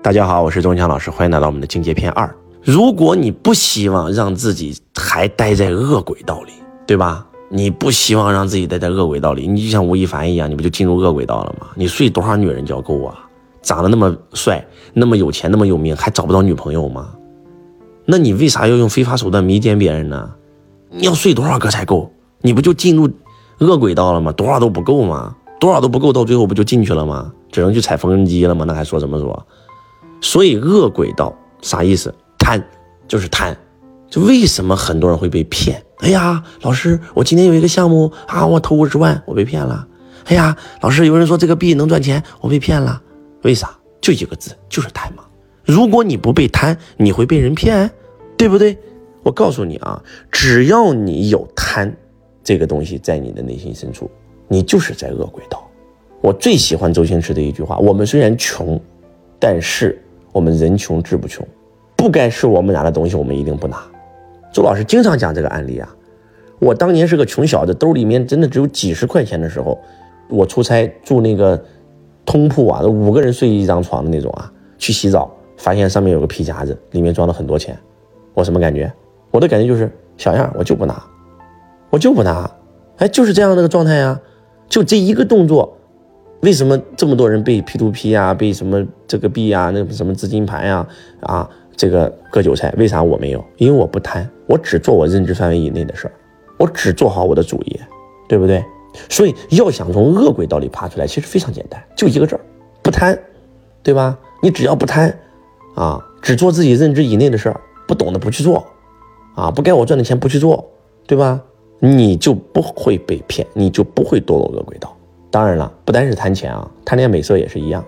大家好，我是钟强老师，欢迎来到我们的境界篇二。如果你不希望让自己还待在恶鬼道里，对吧？你不希望让自己待在恶鬼道里，你就像吴亦凡一样，你不就进入恶鬼道了吗？你睡多少女人叫够啊？长得那么帅，那么有钱，那么有名，还找不到女朋友吗？那你为啥要用非法手段迷奸别人呢？你要睡多少个才够？你不就进入恶鬼道了吗？多少都不够吗？多少都不够，到最后不就进去了吗？只能去踩缝纫机了吗？那还说什么说？所以恶轨道啥意思？贪就是贪，就为什么很多人会被骗？哎呀，老师，我今天有一个项目啊，我投五十万，我被骗了。哎呀，老师，有人说这个币能赚钱，我被骗了。为啥？就一个字，就是贪嘛。如果你不被贪，你会被人骗，对不对？我告诉你啊，只要你有贪这个东西在你的内心深处，你就是在恶轨道。我最喜欢周星驰的一句话：我们虽然穷。但是我们人穷志不穷，不该是我们拿的东西，我们一定不拿。周老师经常讲这个案例啊。我当年是个穷小子，兜里面真的只有几十块钱的时候，我出差住那个通铺啊，五个人睡一张床的那种啊，去洗澡，发现上面有个皮夹子，里面装了很多钱。我什么感觉？我的感觉就是小样，我就不拿，我就不拿。哎，就是这样的个状态呀，就这一个动作。为什么这么多人被 P to P 啊，被什么这个币啊，那什么资金盘呀，啊，这个割韭菜？为啥我没有？因为我不贪，我只做我认知范围以内的事儿，我只做好我的主业，对不对？所以要想从恶轨道里爬出来，其实非常简单，就一个字儿，不贪，对吧？你只要不贪，啊，只做自己认知以内的事儿，不懂的不去做，啊，不该我赚的钱不去做，对吧？你就不会被骗，你就不会堕落恶轨道。当然了，不单是贪钱啊，贪恋美色也是一样，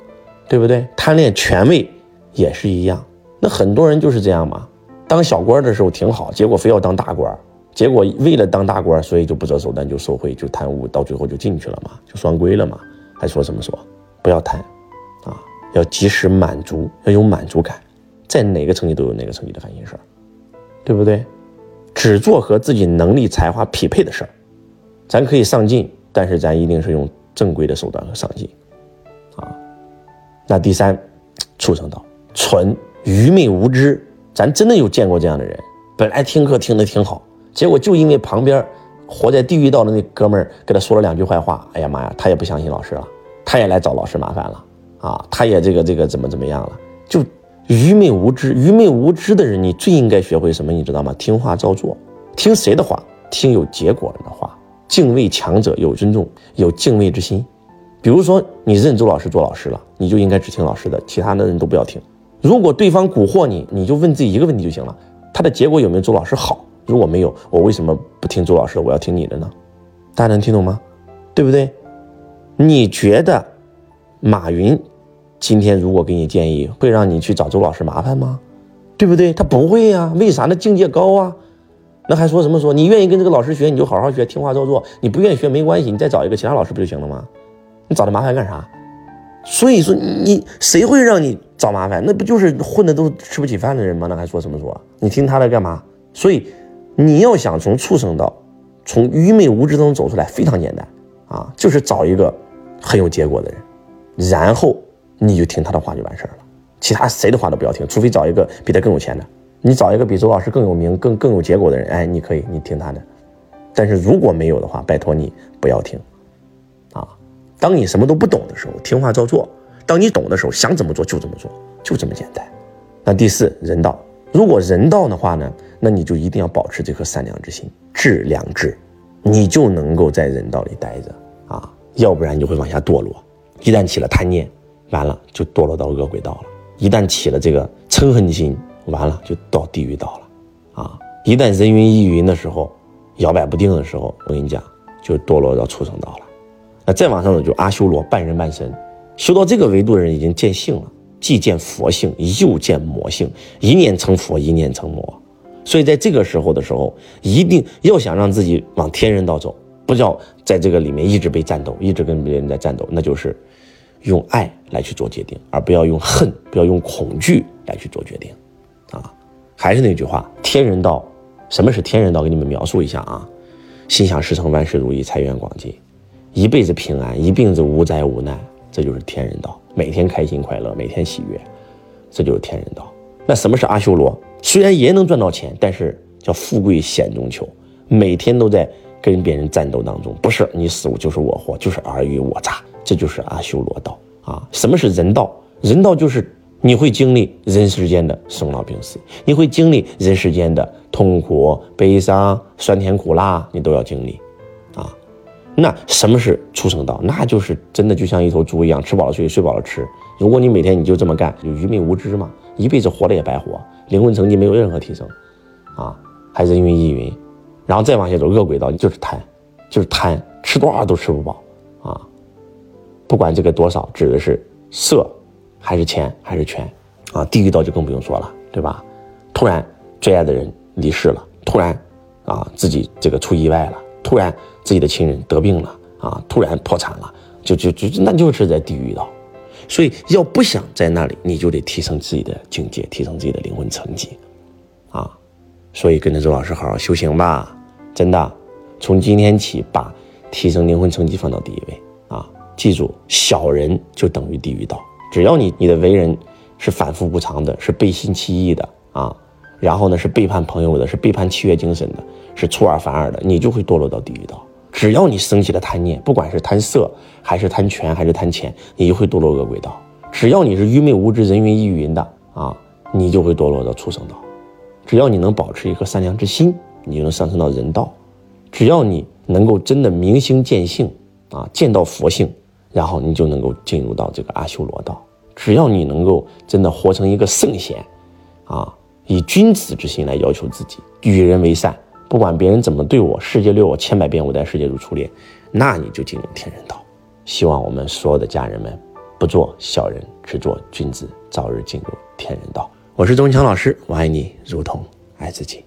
对不对？贪恋权位也是一样。那很多人就是这样嘛，当小官的时候挺好，结果非要当大官，结果为了当大官，所以就不择手段就受贿就贪污，到最后就进去了嘛，就双规了嘛。还说什么说？不要贪，啊，要及时满足，要有满足感，在哪个层级都有哪个层级的烦心事儿，对不对？只做和自己能力才华匹配的事儿，咱可以上进，但是咱一定是用。正规的手段和上进，啊，那第三，畜生道，蠢、愚昧、无知，咱真的有见过这样的人。本来听课听得挺好，结果就因为旁边活在地狱道的那哥们儿给他说了两句坏话，哎呀妈呀，他也不相信老师了，他也来找老师麻烦了，啊，他也这个这个怎么怎么样了？就愚昧无知，愚昧无知的人，你最应该学会什么？你知道吗？听话照做，听谁的话？听有结果的话。敬畏强者，有尊重，有敬畏之心。比如说，你认周老师做老师了，你就应该只听老师的，其他的人都不要听。如果对方蛊惑你，你就问自己一个问题就行了：他的结果有没有周老师好？如果没有，我为什么不听周老师，我要听你的呢？大家能听懂吗？对不对？你觉得马云今天如果给你建议，会让你去找周老师麻烦吗？对不对？他不会呀，为啥？呢境界高啊。那还说什么说？你愿意跟这个老师学，你就好好学，听话照做；你不愿意学，没关系，你再找一个其他老师不就行了吗？你找他麻烦干啥？所以说，你谁会让你找麻烦？那不就是混的都吃不起饭的人吗？那还说什么说？你听他的干嘛？所以，你要想从畜生道、从愚昧无知中走出来，非常简单啊，就是找一个很有结果的人，然后你就听他的话就完事儿了，其他谁的话都不要听，除非找一个比他更有钱的。你找一个比周老师更有名、更更有结果的人，哎，你可以，你听他的。但是如果没有的话，拜托你不要听，啊，当你什么都不懂的时候，听话照做；当你懂的时候，想怎么做就怎么做，就这么简单。那第四，人道。如果人道的话呢，那你就一定要保持这颗善良之心，致良知，你就能够在人道里待着啊，要不然你就会往下堕落。一旦起了贪念，完了就堕落到恶鬼道了；一旦起了这个嗔恨心。完了就到地狱道了，啊！一旦人云亦云的时候，摇摆不定的时候，我跟你讲，就堕落到畜生道了。那再往上走，就阿修罗，半人半神，修到这个维度的人已经见性了，既见佛性，又见魔性，一念成佛，一念成魔。所以在这个时候的时候，一定要想让自己往天人道走，不要在这个里面一直被战斗，一直跟别人在战斗，那就是用爱来去做决定，而不要用恨，不要用恐惧来去做决定。啊，还是那句话，天人道，什么是天人道？给你们描述一下啊，心想事成，万事如意，财源广进，一辈子平安，一辈子无灾无难，这就是天人道。每天开心快乐，每天喜悦，这就是天人道。那什么是阿修罗？虽然也能赚到钱，但是叫富贵险中求，每天都在跟别人战斗当中，不是你死我就是我活，就是尔虞我诈，这就是阿修罗道啊。什么是人道？人道就是你会经历人世间的生老病死，你会经历人世间的痛苦、悲伤、酸甜苦辣，你都要经历啊。那什么是畜生道？那就是真的就像一头猪一样，吃饱了睡，睡饱了吃。如果你每天你就这么干，就愚昧无知嘛，一辈子活了也白活，灵魂层级没有任何提升，啊，还人云亦云，然后再往下走，恶鬼道就是贪，就是贪，吃多少都吃不饱啊。不管这个多少，指的是色，还是钱，还是权啊。地狱道就更不用说了，对吧？突然最爱的人离世了，突然啊自己这个出意外了，突然。自己的亲人得病了啊，突然破产了，就就就那就是在地狱道，所以要不想在那里，你就得提升自己的境界，提升自己的灵魂层级，啊，所以跟着周老师好好修行吧，真的，从今天起把提升灵魂层级放到第一位啊，记住，小人就等于地狱道，只要你你的为人是反复无常的，是背信弃义的啊，然后呢是背叛朋友的，是背叛契约精神的，是出尔反尔的，你就会堕落到地狱道。只要你升起了贪念，不管是贪色，还是贪权，还是贪钱，你就会堕落恶鬼道。只要你是愚昧无知、人云亦云的啊，你就会堕落到畜生道。只要你能保持一颗善良之心，你就能上升到人道。只要你能够真的明心见性啊，见到佛性，然后你就能够进入到这个阿修罗道。只要你能够真的活成一个圣贤，啊，以君子之心来要求自己，与人为善。不管别人怎么对我，世界虐我千百遍，我待世界如初恋，那你就进入天人道。希望我们所有的家人们，不做小人，只做君子，早日进入天人道。我是周文强老师，我爱你如同爱自己。